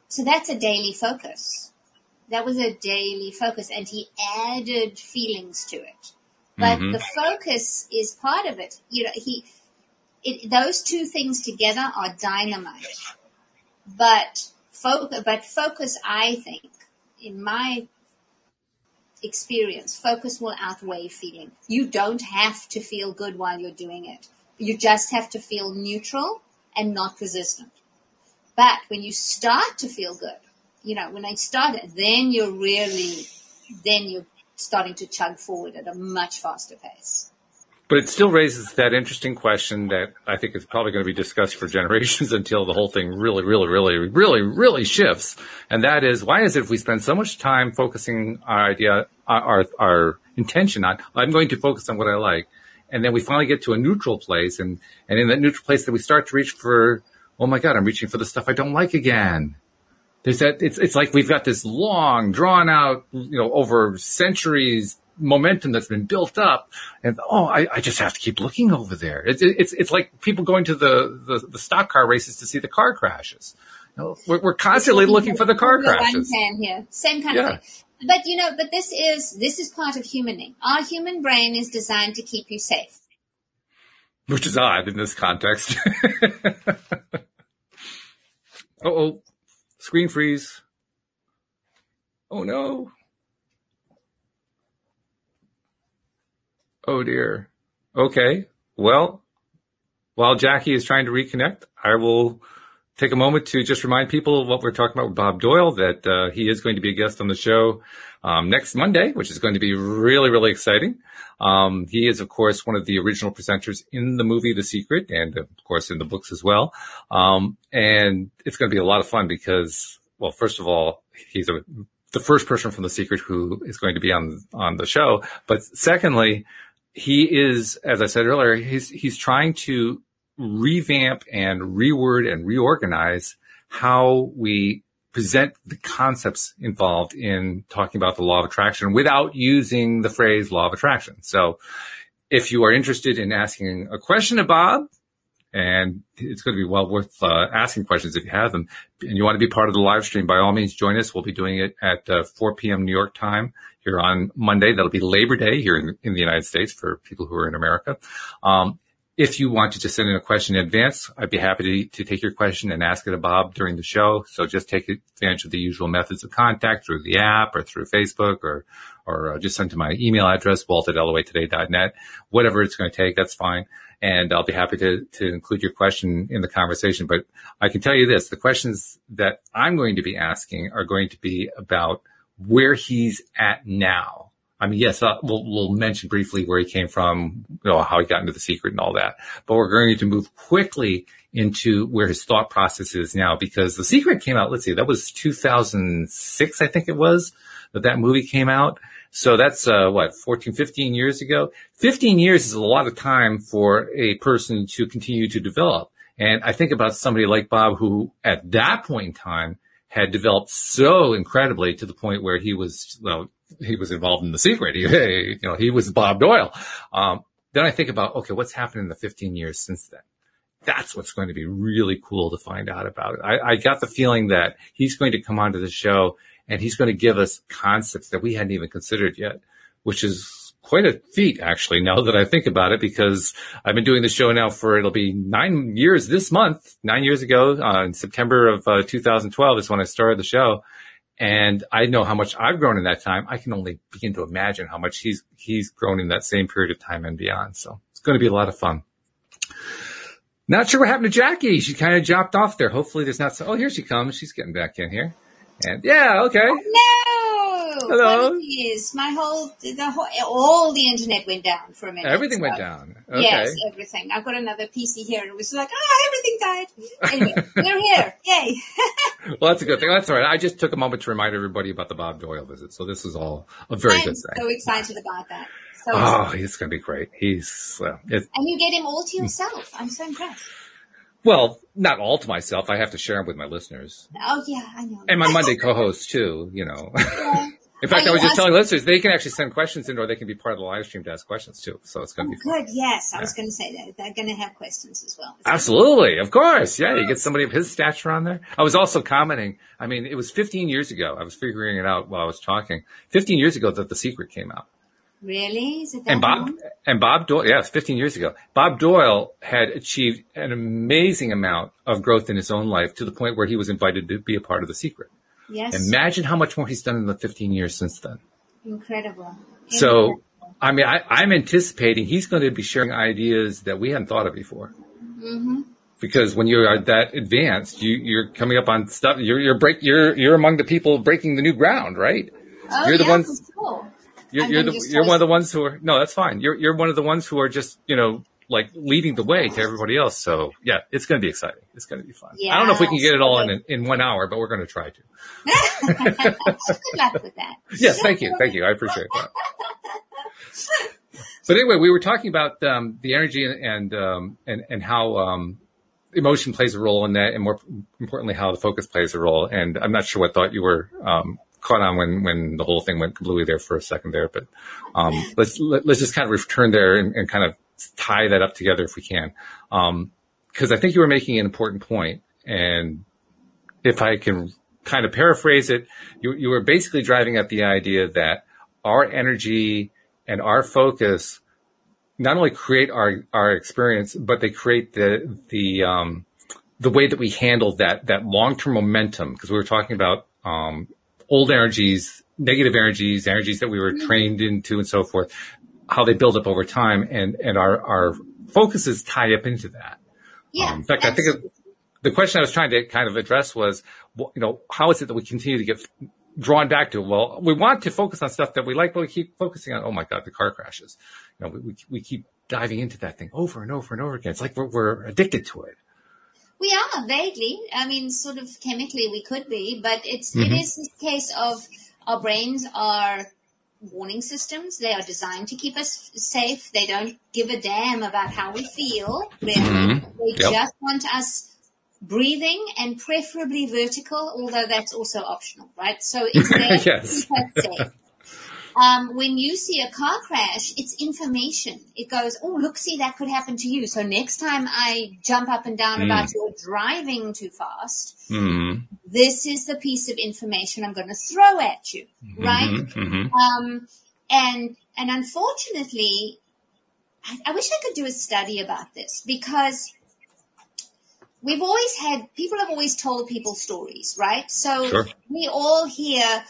so that's a daily focus. That was a daily focus and he added feelings to it. But mm-hmm. the focus is part of it. You know, he, it, those two things together are dynamite. But focus, but focus, I think, in my experience, focus will outweigh feeling. You don't have to feel good while you're doing it. You just have to feel neutral and not resistant. But when you start to feel good, you know, when I start it, then you're really, then you're starting to chug forward at a much faster pace. But it still raises that interesting question that I think is probably going to be discussed for generations until the whole thing really, really, really, really, really shifts. And that is, why is it if we spend so much time focusing our idea, our, our intention on, I'm going to focus on what I like. And then we finally get to a neutral place. And, and in that neutral place that we start to reach for, oh my God, I'm reaching for the stuff I don't like again. There's that, it's, it's like we've got this long, drawn out, you know, over centuries momentum that's been built up and oh I, I just have to keep looking over there. It's it's it's like people going to the the, the stock car races to see the car crashes. You know, we're, we're constantly looking for the car crashes. here. Same kind yeah. of thing. But you know but this is this is part of humaning our human brain is designed to keep you safe. Which is odd in this context. Oh screen freeze. Oh no Oh dear. Okay. Well, while Jacqui is trying to reconnect, I will take a moment to just remind people of what we're talking about with Bob Doyle, that uh, he is going to be a guest on the show um, next Monday, which is going to be really, really exciting. Um, he is, of course, one of the original presenters in the movie The Secret and, of course, in the books as well. Um, and it's going to be a lot of fun because, well, first of all, he's a, the first person from The Secret who is going to be on on the show. But secondly, he is, as I said earlier, he's, he's trying to revamp and reword and reorganize how we present the concepts involved in talking about the law of attraction without using the phrase law of attraction. So if you are interested in asking a question to Bob, and it's going to be well worth uh, asking questions if you have them, and you want to be part of the live stream, by all means, join us. We'll be doing it at uh, 4 p.m. New York time here on Monday. That'll be Labor Day here in, in the United States for people who are in America. Um, if you want to just send in a question in advance, I'd be happy to, to take your question and ask it to Bob during the show. So just take advantage of the usual methods of contact through the app or through Facebook or, or uh, just send to my email address, walt at. Whatever it's going to take, that's fine. And I'll be happy to, to include your question in the conversation. But I can tell you this, the questions that I'm going to be asking are going to be about where he's at now. I mean, yes, uh, we'll, we'll mention briefly where he came from, you know, how he got into the secret and all that, but we're going to move quickly into where his thought process is now because the secret came out, let's see, that was 2006, I think it was that that movie came out. So that's, uh, what, 14, 15 years ago? 15 years is a lot of time for a person to continue to develop. And I think about somebody like Bob who at that point in time had developed so incredibly to the point where he was, well, he was involved in the secret. He, you know, he was Bob Doyle. Um, then I think about, okay, what's happened in the 15 years since then? That's what's going to be really cool to find out about. I, I got the feeling that he's going to come onto the show and he's going to give us concepts that we hadn't even considered yet, which is quite a feat actually now that I think about it because I've been doing the show now for it'll be nine years this month. Nine years ago, uh, in September of uh, 2012 is when I started the show. And I know how much I've grown in that time. I can only begin to imagine how much he's, he's grown in that same period of time and beyond. So it's going to be a lot of fun. Not sure what happened to Jacqui. She kind of dropped off there. Hopefully there's not so, oh, here she comes. She's getting back in here. And yeah, okay. No. Hello. Apologies. My whole, the whole, all the internet went down for a minute. Everything so- went down. Okay. Yes, everything. I've got another PC here and it was like, ah, everything died. Anyway, we're here. Yay. Well, that's a good thing. That's all right. I just took a moment to remind everybody about the Bob Doyle visit. So this is all a very good thing. I'm good so excited about that. So Oh, he's going to be great. He's, it's, And you get him all to yourself. I'm so impressed. well, not all to myself. I have to share them with my listeners Oh yeah, I know. and my Monday co-host too, you know. Yeah. In fact, Are I was just telling listeners they can actually send questions in or they can be part of the live stream to ask questions too. So it's going to be oh, fun. Good. Yes, I was going to say that they're going to have questions as well. Absolutely. Of course. Yeah. You get somebody of his stature on there. I was also commenting. I mean, it was 15 years ago. I was figuring it out while I was talking. 15 years ago that The Secret came out. Really? And Bob, long? and Bob Doyle, yes, 15 years ago, Bob Doyle had achieved an amazing amount of growth in his own life to the point where he was invited to be a part of The Secret. Yes. Imagine how much more he's done in the 15 years since then. Incredible. So, I mean, I, I'm anticipating he's going to be sharing ideas that we hadn't thought of before. hmm Because when you are that advanced, you, you're coming up on stuff. You're you're break. You're you're among the people breaking the new ground, right? Oh, You're the yeah, ones- sure. You're you're the you're one of the ones who are no, that's fine. You're you're one of the ones who are just you know like leading the way to everybody else. So yeah, it's going to be exciting. It's going to be fun. Yeah, I don't know if we can get it all in in one hour, but we're going to try to. Good luck with that. Yes, thank you, thank you. I appreciate that. But anyway, we were talking about um, the energy and um, and and how um, emotion plays a role in that, and more importantly, how the focus plays a role. And I'm not sure what thought you were um, caught on when when the whole thing went completely there for a second there. But um, let's let, let's just kind of return there and, and kind of tie that up together if we can, because I think you were making an important point, and if I can kind of paraphrase it, you, you were basically driving at the idea that our energy and our focus not only create our, our experience, but they create the, the, um, the way that we handle that, that long-term momentum. Cause we were talking about, um, old energies, negative energies, energies that we were trained into and so forth, how they build up over time and, and our, our focuses tie up into that. Yeah. Um, in fact, I think the question I was trying to kind of address was, you know, how is it that we continue to get drawn back to? Well, we want to focus on stuff that we like, but we keep focusing on, oh my God, the car crashes. You know, we, we, we keep diving into that thing over and over and over again. It's like we're, we're addicted to it. We are vaguely. I mean, sort of chemically, we could be, but it's Mhm. it is this case of our brains are warning systems. They are designed to keep us safe. They don't give a damn about how we feel. Really, Mhm. they Yep. just want us breathing and preferably vertical, although that's also optional, right? So it's there Yes. to keep us safe. Um, when you see a car crash, it's information. It goes, oh, look, see, that could happen to you. So next time I jump up and down Mm. about your driving too fast, Mm-hmm. this is the piece of information I'm going to throw at you, right? Mm-hmm. Um, and and unfortunately, I, I wish I could do a study about this because we've always had people have always told people stories, right? So Sure. we all hear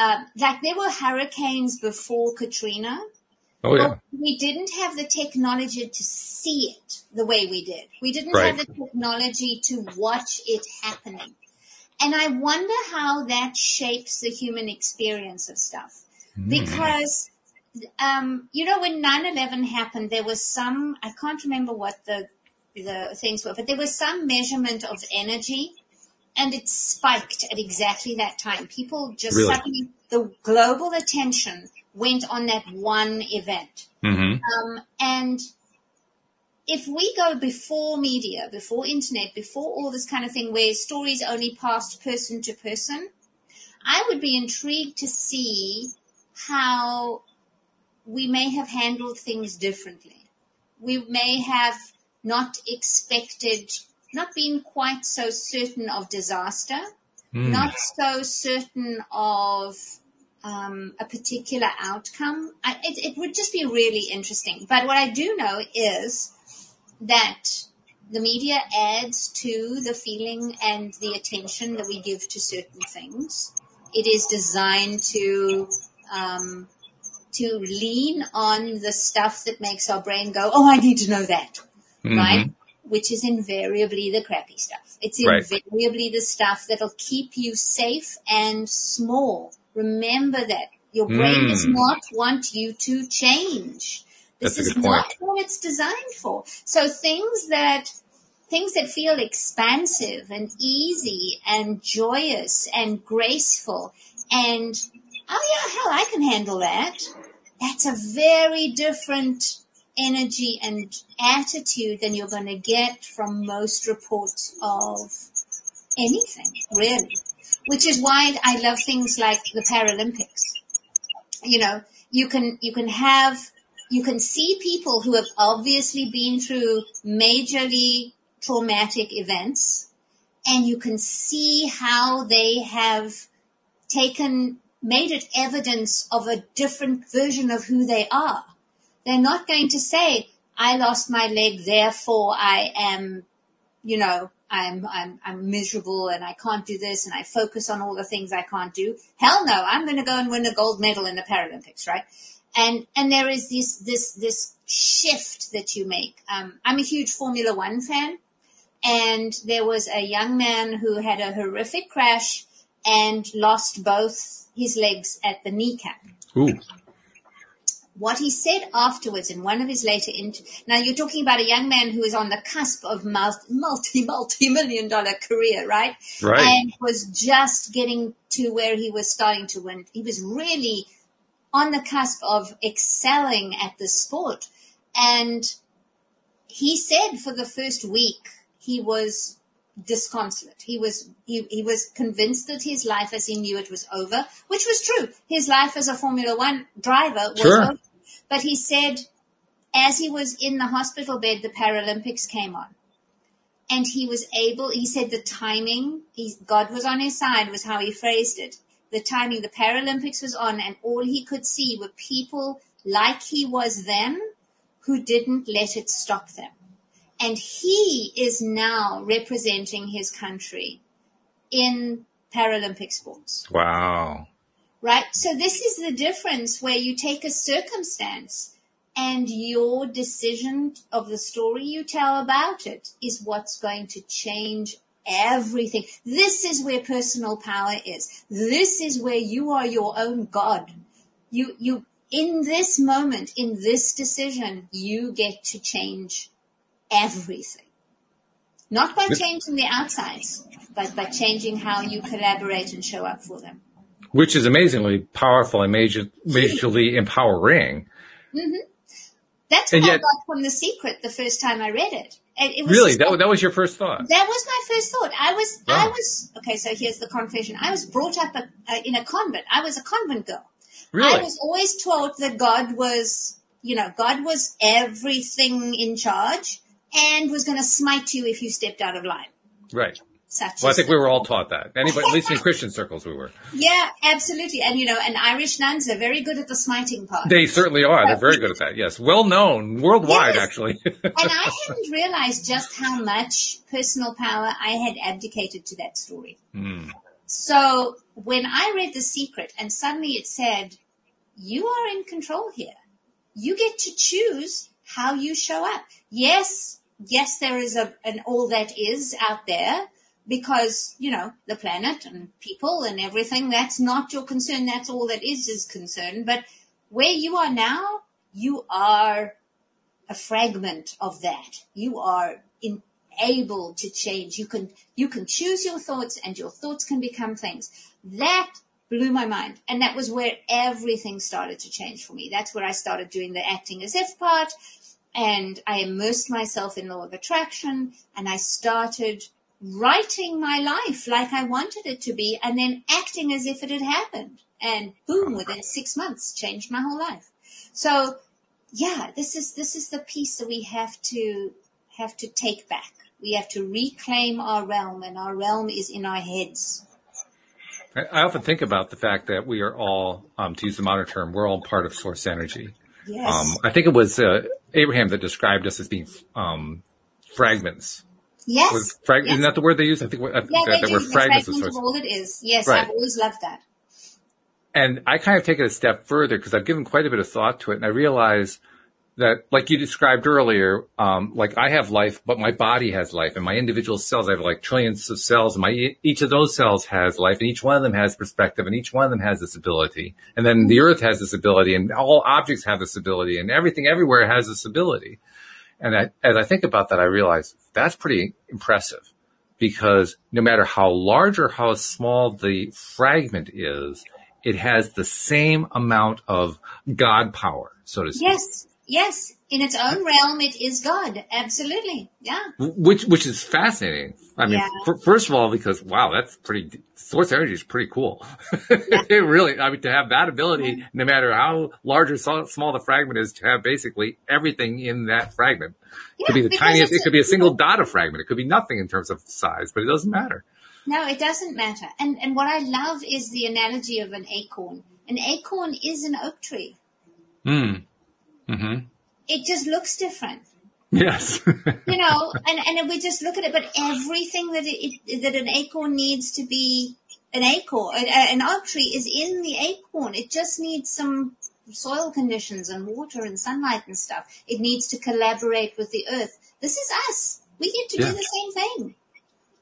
um, like there were hurricanes before Katrina. Oh yeah. but we didn't have the technology to see it the way we did. We didn't Right. have the technology to watch it happening. And I wonder how that shapes the human experience of stuff. Because, um, you know, when 9-11 happened, there was some, I can't remember what the, the things were, but there was some measurement of energy and it spiked at exactly that time. People just Really? suddenly, the global attention went on that one event. Mm-hmm. Um, and if we go before media, before internet, before all this kind of thing where stories only passed person to person, I would be intrigued to see how we may have handled things differently. We may have not expected, not being quite so certain of disaster, Mm. not so certain of um, a particular outcome. I, it, it would just be really interesting. But what I do know is that the media adds to the feeling and the attention that we give to certain things. It is designed to um, to lean on the stuff that makes our brain go, "Oh, I need to know that," Mhm. right? Which is invariably the crappy stuff. It's Right. invariably the stuff that'll keep you safe and small. Remember that your brain does Mm. not want you to change. This is good not what it's designed for. So things that things that feel expansive and easy and joyous and graceful and oh yeah, hell, I can handle that. That's a very different energy and attitude than you're going to get from most reports of anything, really. Which is why I love things like the Paralympics. You know, you can, you can have, you can see people who have obviously been through majorly traumatic events and you can see how they have taken, made it evidence of a different version of who they are. They're not going to say, I lost my leg, therefore I am, you know, I'm, I'm, I'm miserable and I can't do this and I focus on all the things I can't do. Hell no, I'm going to go and win a gold medal in the Paralympics, right? And, and there is this, this, this shift that you make. Um, I'm a huge Formula One fan and there was a young man who had a horrific crash and lost both his legs at the kneecap. Ooh. What he said afterwards in one of his later inter- now you're talking about a young man who is on the cusp of multi, multi, multi-million dollar career, right? Right. And was just getting to where he was starting to win. He was really on the cusp of excelling at the sport. And he said for the first week he was disconsolate. He was he, he was convinced that his life as he knew it was over, which was true. His life as a Formula One driver was Sure. over. But he said as he was in the hospital bed, the Paralympics came on. And he was able, he said the timing, he, God was on his side was how he phrased it. The timing, the Paralympics was on and all he could see were people like he was then who didn't let it stop them. And he is now representing his country in Paralympic sports, Wow. Right? So this is the difference where you take a circumstance and your decision of the story you tell about it is what's going to change everything. This is where personal power is. This is where you are your own God. You, you, in this moment, in this decision, you get to change everything. Not by changing the outsides, but by changing how you collaborate and show up for them. Which is amazingly powerful and major, majorly empowering. That's And what I got from The Secret the first time I read it. It, it was Really? That, that was your first thought? That was my first thought. I was, I was, okay, so here's the confession. I was brought up a, uh, in a convent. I was a convent girl. Really? I was always taught that God was, you know, God was everything in charge and was going to smite you if you stepped out of line. Right. Such Well, I think we were all taught that. Anybody, at least in Christian circles, we were. Yeah, absolutely. And you know, and Irish nuns are very good at the smiting part. They certainly are. They're very good at that. Yes. Well known worldwide, Yes. actually. and I hadn't realized just how much personal power I had abdicated to that story. Hmm. So when I read The Secret and suddenly it said, you are in control here. You get to choose how you show up. Yes, yes, there is a, an all that is out there because, you know, the planet and people and everything, that's not your concern. That's all that is is concern. But where you are now, you are a fragment of that. You are in, able to change. You can, you can choose your thoughts and your thoughts can become things. That blew my mind. And that was where everything started to change for me. That's where I started doing the acting as if part and I immersed myself in law of attraction and I started writing my life like I wanted it to be and then acting as if it had happened. And boom, within six months, changed my whole life. So yeah, this is, this is the piece that we have to, have to take back. We have to reclaim our realm and our realm is in our heads. I often think about the fact that we are all, um, to use the modern term, we're all part of source energy. Yes. Um, I think it was uh, Abraham that described us as being um, fragments. Yes. Was frag- yes. Isn't that the word they use? I think I think yeah, that, that The fragments of fragment all it is. Yes, Right. I've always loved that. And I kind of take it a step further because I've given quite a bit of thought to it, and I realize that, like you described earlier, um, like I have life, but my body has life, and my individual cells, I have like trillions of cells, and my each of those cells has life, and each one of them has perspective, and each one of them has this ability, and then the Earth has this ability, and all objects have this ability, and everything everywhere has this ability. And I, as I think about that, I realize that's pretty impressive because no matter how large or how small the fragment is, it has the same amount of God power, so to speak. Yes, yes. In its own realm, it is God. Absolutely. Yeah. Which, which is fascinating. I mean, Yeah. f- first of all, because wow, that's pretty, source energy is pretty cool. it really, I mean, to have that ability, no matter how large or so- small the fragment is, to have basically everything in that fragment. It could be the tiniest, it could be a single dot of fragment. It could be nothing in terms of size, but it doesn't matter. No, it doesn't matter. And and what I love is the analogy of an acorn. An acorn is an oak tree. Hmm. Mm-hmm. It just looks different. Yes. You know, and, and we just look at it, but everything that it, that an acorn needs to be an acorn, an, an oak tree is in the acorn. It just needs some soil conditions and water and sunlight and stuff. It needs to collaborate with the earth. This is us. We get to Yeah. do the same thing.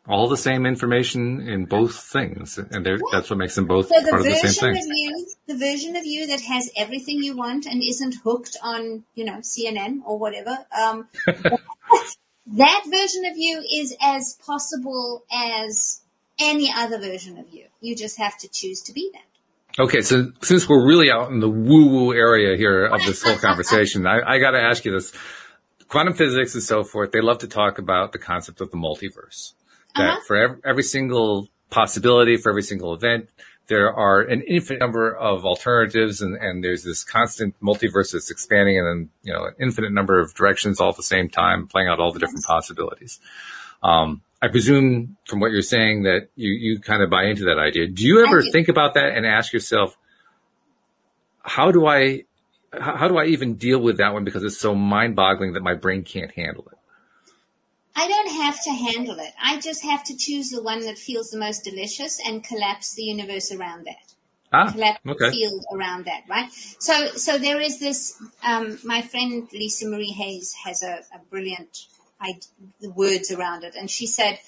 All the same information in both things, and that's what makes them both So the part of the same version thing. of you, the version of you that has everything you want and isn't hooked on, you know, CNN or whatever, um, that version of you is as possible as any other version of you. You just have to choose to be that. Okay, so since we're really out in the woo-woo area here of this whole conversation, I, I got to ask you this: quantum physics and so forth. They love to talk about the concept of the multiverse. That Uh-huh. for every, every single possibility, for every single event, there are an infinite number of alternatives, and, and there's this constant multiverse that's expanding, and then you know an infinite number of directions all at the same time, playing out all the different possibilities. Um, I presume from what you're saying that you, you kind of buy into that idea. Do you ever do. think about that and ask yourself, how do I, how how do I even deal with that one? Because it's so mind boggling that my brain can't handle it. I don't have to handle it. I just have to choose the one that feels the most delicious and collapse the universe around that. Ah, collapse the field around that, right? So, so there is this. Um, my friend Lisa Marie Hayes has a, a brilliant I, the words around it, and she said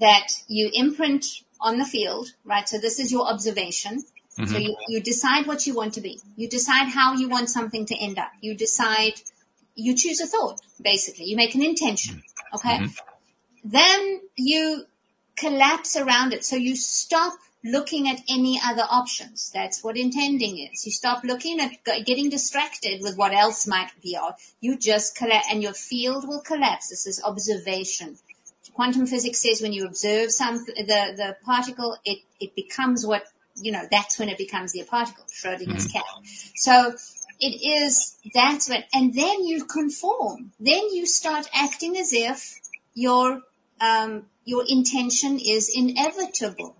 that you imprint on the field, right? So this is your observation. So you, you decide what you want to be. You decide how you want something to end up. You decide. You choose a thought, basically. You make an intention. Okay. Mm-hmm. Then you collapse around it. So you stop looking at any other options. That's what intending is. You stop looking at getting distracted with what else might be out. You just collapse and your field will collapse. This is observation. Quantum physics says when you observe some, the, the particle, it, it becomes what, you know, that's when it becomes the particle, Schrodinger's mm-hmm. cat. So it is, that's what, and then you conform. Then you start acting as if your, um, your intention is inevitable.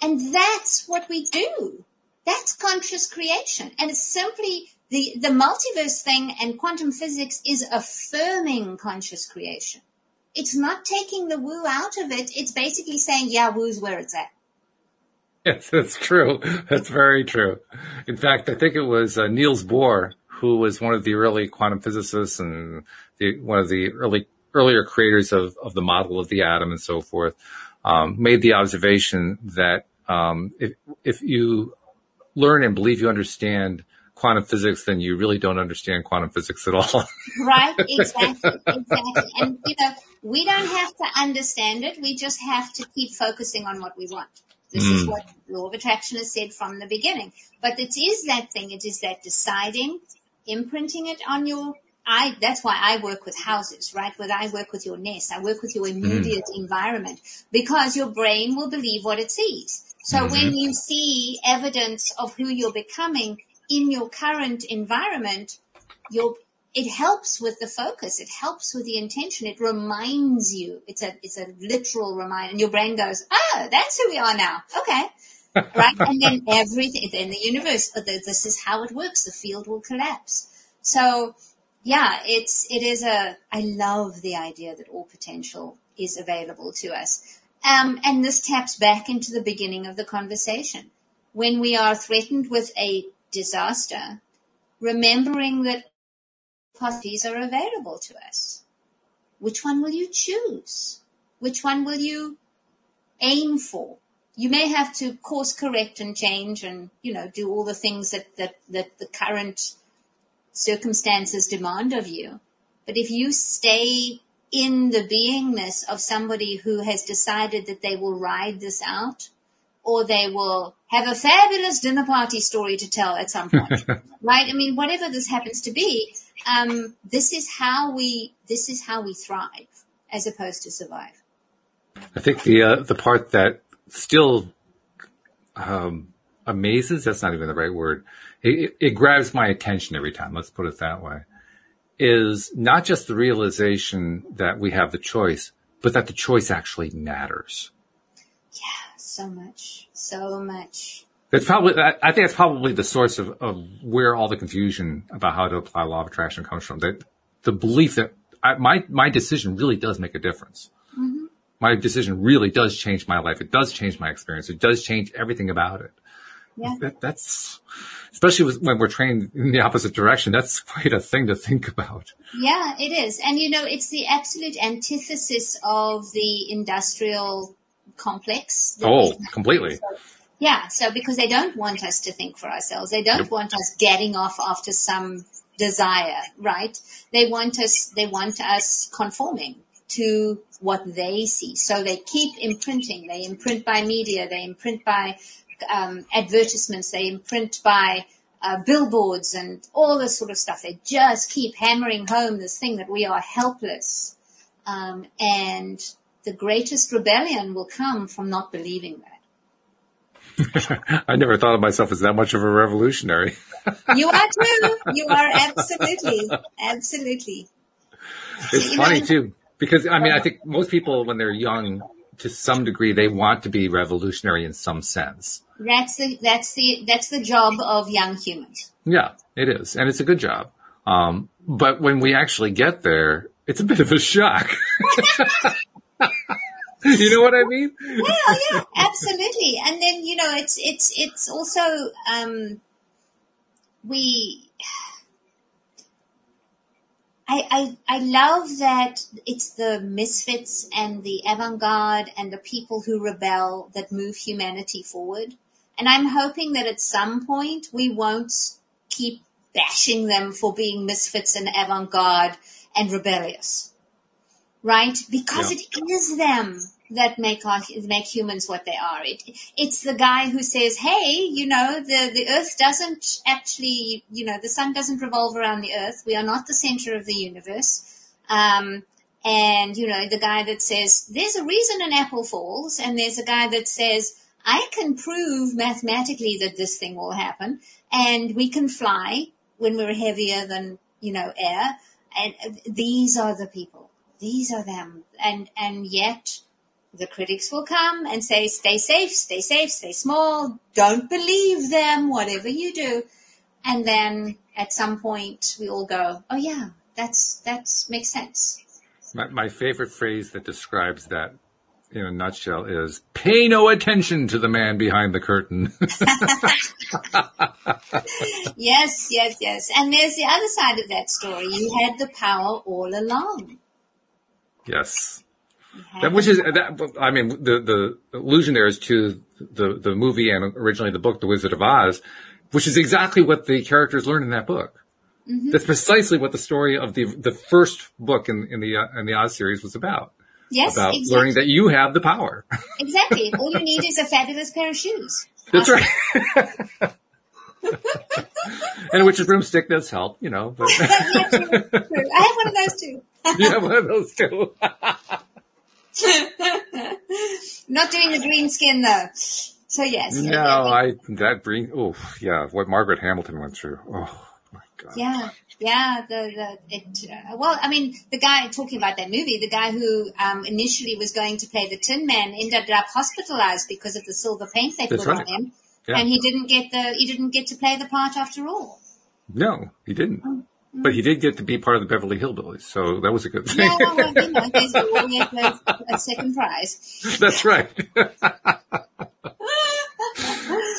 And that's what we do. That's conscious creation. And it's simply the, the multiverse thing and quantum physics is affirming conscious creation. It's not taking the woo out of it. It's basically saying, yeah, woo's where it's at. Yes, that's true. That's very true. In fact, I think it was uh, Niels Bohr who was one of the early quantum physicists and the, one of the early earlier creators of, of the model of the atom and so forth. Um, made the observation that um, if if you learn and believe you understand quantum physics, then you really don't understand quantum physics at all. Right? Exactly. exactly. And you know, we don't have to understand it. We just have to keep focusing on what we want. This is what law of attraction has said from the beginning. But it is that thing. It is that deciding, imprinting it on your I, that's why I work with houses, right? Where I work with your nest, I work with your immediate mm. environment because your brain will believe what it sees. So mm-hmm. when you see evidence of who you're becoming in your current environment, your it helps with the focus. It helps with the intention. It reminds you. It's a it's a literal reminder, and your brain goes, "Oh, that's who we are now." Okay, right? And then everything, then the universe. This is how it works. The field will collapse. So, yeah, it's it is a. I love the idea that all potential is available to us, um, and this taps back into the beginning of the conversation when we are threatened with a disaster. Remembering that possibilities are available to us. Which one will you choose? Which one will you aim for? You may have to course correct and change and, you know, do all the things that, that, that the current circumstances demand of you. But if you stay in the beingness of somebody who has decided that they will ride this out, or they will have a fabulous dinner party story to tell at some point, right? I mean, whatever this happens to be, um, this is how we this is how we thrive as opposed to survive. I think the uh, the part that still um, amazes that's not even the right word. It, it grabs my attention every time. Let's put it that way. Is not just the realization that we have the choice, but that the choice actually matters. Yeah, so much, so much. It's probably, I think that's probably the source of, of where all the confusion about how to apply law of attraction comes from. That the belief that I, my, my decision really does make a difference. Mm-hmm. My decision really does change my life. It does change my experience. It does change everything about it. Yeah. That, that's, especially when we're trained in the opposite direction, that's quite a thing to think about. Yeah, it is. And you know, it's the absolute antithesis of the industrial complex. Oh, completely. So, yeah. So because they don't want us to think for ourselves. They don't want us getting off after some desire, right? They want us, they want us conforming to what they see. So they keep imprinting. They imprint by media. They imprint by um, advertisements. They imprint by uh, billboards and all this sort of stuff. They just keep hammering home this thing that we are helpless. Um, and the greatest rebellion will come from not believing that. I never thought of myself as that much of a revolutionary. you are too. You are absolutely, absolutely. It's funny too, because I mean, I think most people when they're young, to some degree, they want to be revolutionary in some sense. That's the, that's the, that's the job of young humans. Yeah, it is. And it's a good job. Um, but when we actually get there, it's a bit of a shock. you know what I mean? Yeah, yeah, absolutely. And then, you know, it's, it's, it's also, um, we, I, I, I love that it's the misfits and the avant-garde and the people who rebel that move humanity forward. And I'm hoping that at some point we won't keep bashing them for being misfits and avant-garde and rebellious right? Because yeah. it is them that make our, make humans what they are. It, it's the guy who says, "Hey, you know, the the Earth doesn't actually, you know, the sun doesn't revolve around the Earth. We are not the center of the universe." Um, and you know, the guy that says, "There's a reason an apple falls," and there's a guy that says, "I can prove mathematically that this thing will happen, and we can fly when we're heavier than you know air." And these are the people these are them. And, and yet the critics will come and say, stay safe, stay safe, stay small, don't believe them, whatever you do. And then at some point we all go, oh yeah, that's, that's makes sense. My, my favorite phrase that describes that in a nutshell is pay no attention to the man behind the curtain. yes, yes, yes. And there's the other side of that story. You had the power all along. Yes. That, which is that. I mean, the the allusion there is to the the movie and originally the book, The Wizard of Oz, which is exactly what the characters learn in that book. Mm-hmm. That's precisely what the story of the the first book in in the in the Oz series was about. Yes, about exactly. learning that you have the power. exactly. All you need is a fabulous pair of shoes. That's awesome. right. and which is broomstick does help, you know. But yeah, true, true. I have one of those too. You have one of those too. Not doing the green skin though. So yes. no, I that green. Oh, yeah, what Margaret Hamilton went through. Oh my god. Yeah, yeah. The the it. Uh, well, I mean, the guy talking about that movie, the guy who um, initially was going to play the Tin Man ended up hospitalized because of the silver paint they That's put right. on him, Yeah. and he didn't get the he didn't get to play the part after all. No, he didn't. But he did get to be part of the Beverly Hillbillies, so that was a good thing. Yeah, well, you know, there's always a, a second prize. That's right.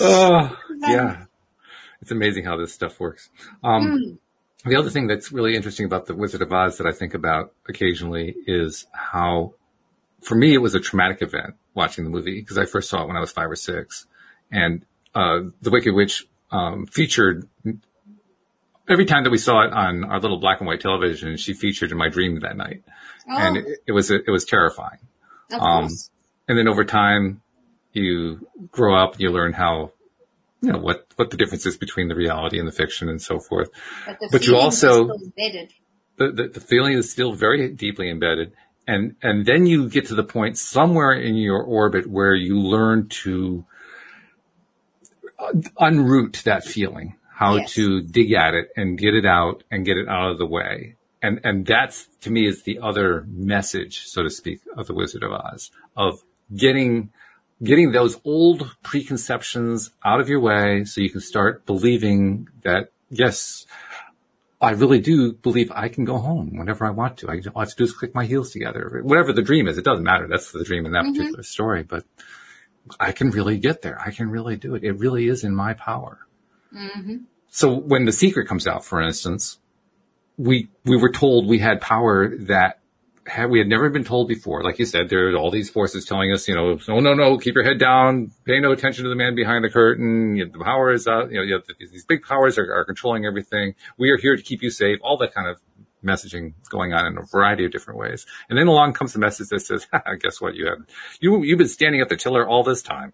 oh, yeah. It's amazing how this stuff works. Um, The other thing that's really interesting about the Wizard of Oz that I think about occasionally is how, for me, it was a traumatic event watching the movie because I first saw it when I was five or six, and uh, the Wicked Witch um, featured every time that we saw it on our little black and white television. She featured in my dream that night, Oh, and it, it was it was terrifying. of um, course. And then over time, you grow up, and you learn how, you know, what, what the difference is between the reality and the fiction and so forth. But, but you also- embedded. The, the, the feeling is still very deeply embedded. And, and then you get to the point somewhere in your orbit where you learn to uh, unroot that feeling, how Yes. to dig at it and get it out and get it out of the way. And, and that's to me is the other message, so to speak, of the Wizard of Oz of getting, getting those old preconceptions out of your way so you can start believing that yes, I really do believe I can go home whenever I want to. I, all I have to do is click my heels together. Whatever the dream is, it doesn't matter. That's the dream in that mm-hmm. particular story, but I can really get there. I can really do it. It really is in my power. Mm-hmm. So when the secret comes out, for instance, we, we were told we had power that had, we had never been told before. Like you said, there are all these forces telling us, you know, no, no, no, keep your head down, pay no attention to the man behind the curtain. You know, the power is out, you know, you have these big powers are, are controlling everything. We are here to keep you safe. All that kind of messaging going on in a variety of different ways. And then along comes the message that says, guess what? You have, you, you've been standing at the tiller all this time.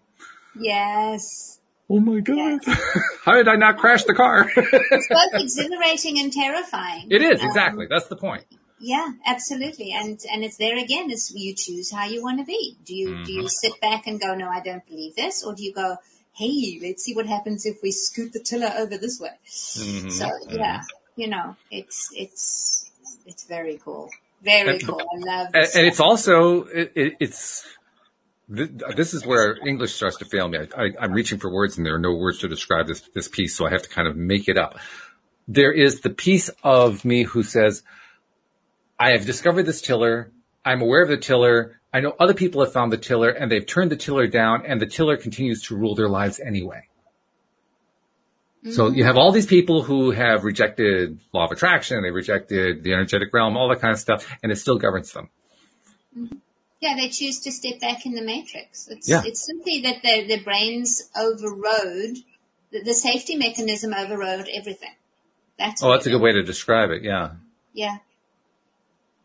Yes. Oh my God. How did I not crash the car? It's both exhilarating and terrifying. it is, Um, exactly. That's the point. Yeah, absolutely. And and it's there again is you choose how you want to be. Do you do Mm-hmm. you sit back and go, No, I don't believe this? Or do you go, Hey, let's see what happens if we scoot the tiller over this way? Mm-hmm. So yeah, you know, it's it's it's very cool. Very cool. I love and, and it's also it, it's th- this is where English starts to fail me. I, I, I'm reaching for words, and there are no words to describe this this piece, so I have to kind of make it up. There is the piece of me who says, "I have discovered this tiller. I'm aware of the tiller. I know other people have found the tiller, and they've turned the tiller down, and the tiller continues to rule their lives anyway." Mm-hmm. So you have all these people who have rejected law of attraction, they rejected the energetic realm, all that kind of stuff, and it still governs them. Mm-hmm. Yeah, they choose to step back in the matrix. It's, Yeah. it's simply that their, their brains overrode, the, the safety mechanism overrode everything. That's Oh, that's a good way to describe it. Yeah. Yeah.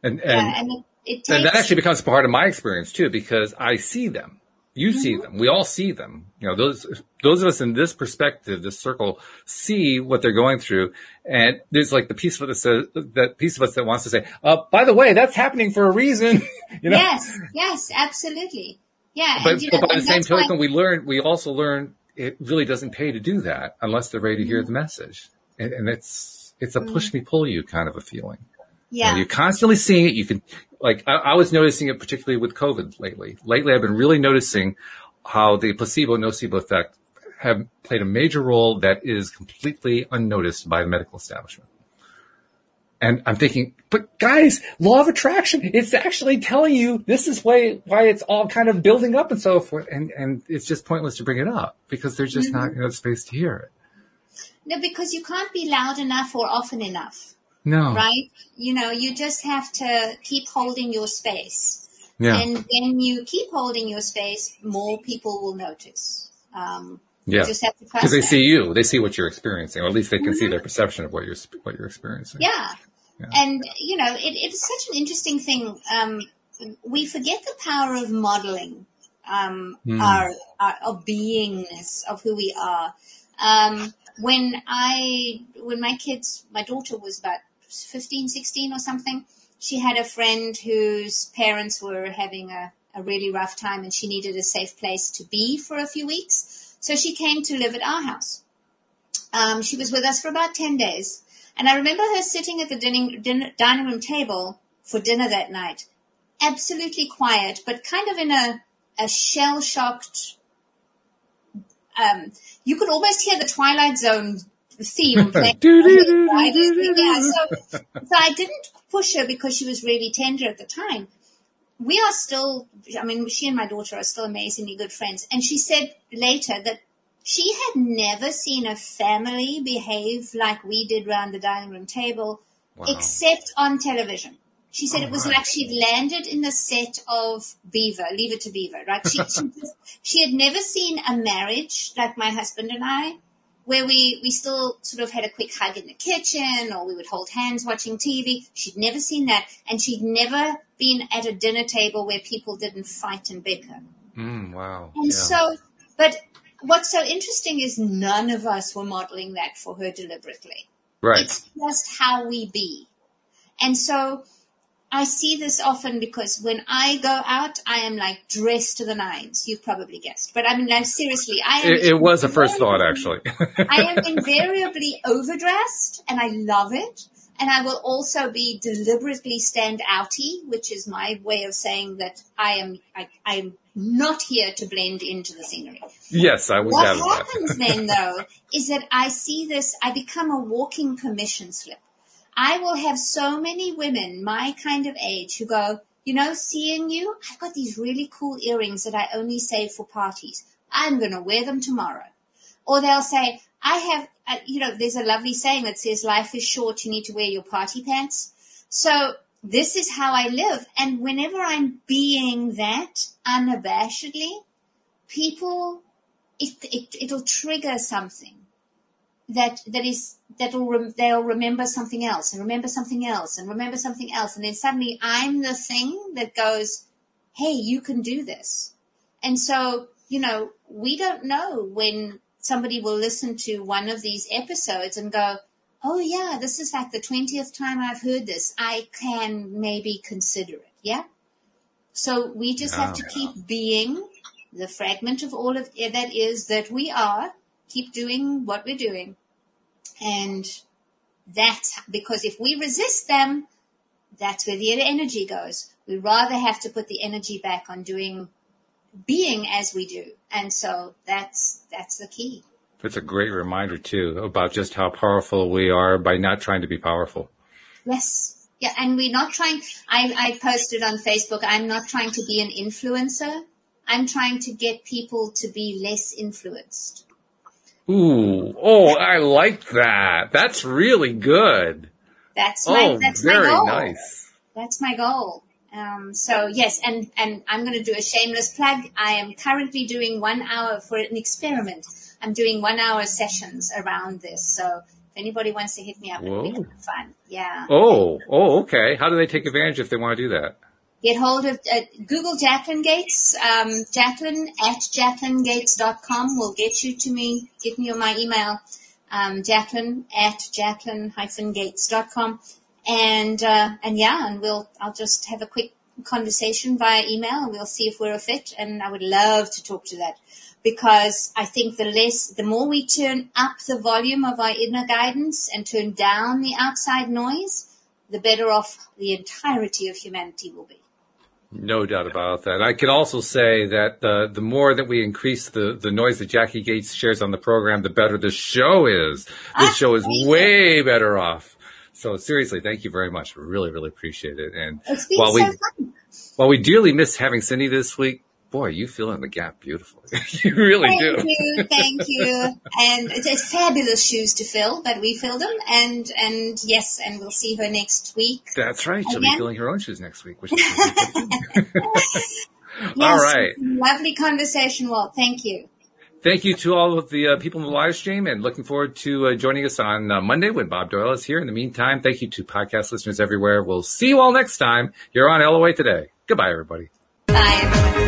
And, and, Yeah, and, it, it takes, and that actually becomes part of my experience too, because I see them. You see Mm-hmm. them. We all see them. You know, those, those of us in this perspective, this circle, see what they're going through. And there's like the piece of us that says, that piece of us that wants to say, uh, by the way, that's happening for a reason. you know? yes, yes, absolutely. Yeah. But, and, you but know, by the same why- token, we learn, we also learn it really doesn't pay to do that unless they're ready to hear the message. And, and it's, it's a push me pull you kind of a feeling. You know, yeah. You're constantly seeing it. You can, like, I, I was noticing it particularly with COVID lately. Lately, I've been really noticing how the placebo nocebo effect have played a major role that is completely unnoticed by the medical establishment. And I'm thinking, but guys, law of attraction, it's actually telling you this is why, why it's all kind of building up and so forth. And, and it's just pointless to bring it up because there's just not mm-hmm. enough space to hear it. No, because you can't be loud enough or often enough, No. right? You know, you just have to keep holding your space. Yeah. And when you keep holding your space, more people will notice. Um, yeah. You just have to trust Because they see you, they see what you're experiencing, or at least they can see their perception of what you're what you're experiencing. Yeah. Yeah. And, you know, it, it's such an interesting thing. Um, we forget the power of modeling, um, Hmm. our, our, of beingness, of who we are. Um, when I, when my kids, my daughter was about 15, 16 or something, she had a friend whose parents were having a, a really rough time and she needed a safe place to be for a few weeks. So she came to live at our house. Um, she was with us for about 10 days. And I remember her sitting at the dining, dining room table for dinner that night, absolutely quiet, but kind of in a, a shell shocked, um, you could almost hear the Twilight Zone theme playing. yeah, so, so I didn't push her because she was really tender at the time. We are still, I mean, she and my daughter are still amazingly good friends. And she said later that she had never seen a family behave like we did around the dining room table, wow. except on television. She said oh, it was right. like she'd landed in the set of Beaver, Leave It to Beaver, right? She, she, she had never seen a marriage like my husband and I, where we, we still sort of had a quick hug in the kitchen or we would hold hands watching TV. She'd never seen that. And she'd never been at a dinner table where people didn't fight and bicker. Mm, wow. And yeah. so, but what's so interesting is none of us were modeling that for her deliberately. Right. It's just how we be. And so I see this often because when I go out, I am like dressed to the nines. You've probably guessed, but I mean, like seriously, I am. It, it was a first thought, actually. I am invariably overdressed, and I love it. And I will also be deliberately stand outy, which is my way of saying that I am I, I am not here to blend into the scenery. Yes, I would. What happens then, though, is that I see this. I become a walking permission slip. I will have so many women my kind of age who go, you know, seeing you, I've got these really cool earrings that I only save for parties. I'm going to wear them tomorrow. Or they'll say, I have, uh, you know, there's a lovely saying that says life is short. You need to wear your party pants. So this is how I live. And whenever I'm being that unabashedly, people, it, it, it'll trigger something that that is that'll rem, they'll remember something else and remember something else and remember something else and then suddenly I'm the thing that goes, "Hey, you can do this." And so, you know, we don't know when somebody will listen to one of these episodes and go, "Oh yeah, this is like the 20th time I've heard this. I can maybe consider it." Yeah? So we just have to keep being the fragment of all of that is that we are keep doing what we're doing. And that's because if we resist them, that's where the energy goes. We rather have to put the energy back on doing, being as we do. And so that's, that's the key. It's a great reminder too about just how powerful we are by not trying to be powerful. Yes. Yeah. And we're not trying, I, I posted on Facebook, I'm not trying to be an influencer. I'm trying to get people to be less influenced. Ooh, oh, I like that. That's really good. That's my, oh, that's very my goal. nice. That's my goal. Um, so yes, and, and I'm going to do a shameless plug. I am currently doing one hour for an experiment. I'm doing one hour sessions around this. So if anybody wants to hit me up, it'll be fun. Yeah. Oh, oh, okay. How do they take advantage if they want to do that? Get hold of uh, Google Jacqueline Gates. Um, Jacqueline at jacquelinegates.com will get you to me. Give me on my email, um, Jacqueline at jacqueline-gates.com. And, uh, and yeah, and we'll, I'll just have a quick conversation via email and we'll see if we're a fit. And I would love to talk to that because I think the less, the more we turn up the volume of our inner guidance and turn down the outside noise, the better off the entirety of humanity will be. No doubt about that. I can also say that uh, the more that we increase the, the noise that Jacqui Gates shares on the program, the better the show is. This show is way better off. So seriously, thank you very much. Really, really appreciate it. And while we, while we dearly miss having Cindie this week, boy, you fill in the gap beautifully. you really thank do. Thank you, thank you. And it's fabulous shoes to fill, but we fill them. And and yes, and we'll see her next week. That's right. She'll again. be filling her own shoes next week. Which is yes, all right. Lovely conversation, Walt. Thank you. Thank you to all of the uh, people in the live stream and looking forward to uh, joining us on uh, Monday when Bob Doyle is here. In the meantime, thank you to podcast listeners everywhere. We'll see you all next time You're on LOA Today. Goodbye, everybody. Bye, everybody.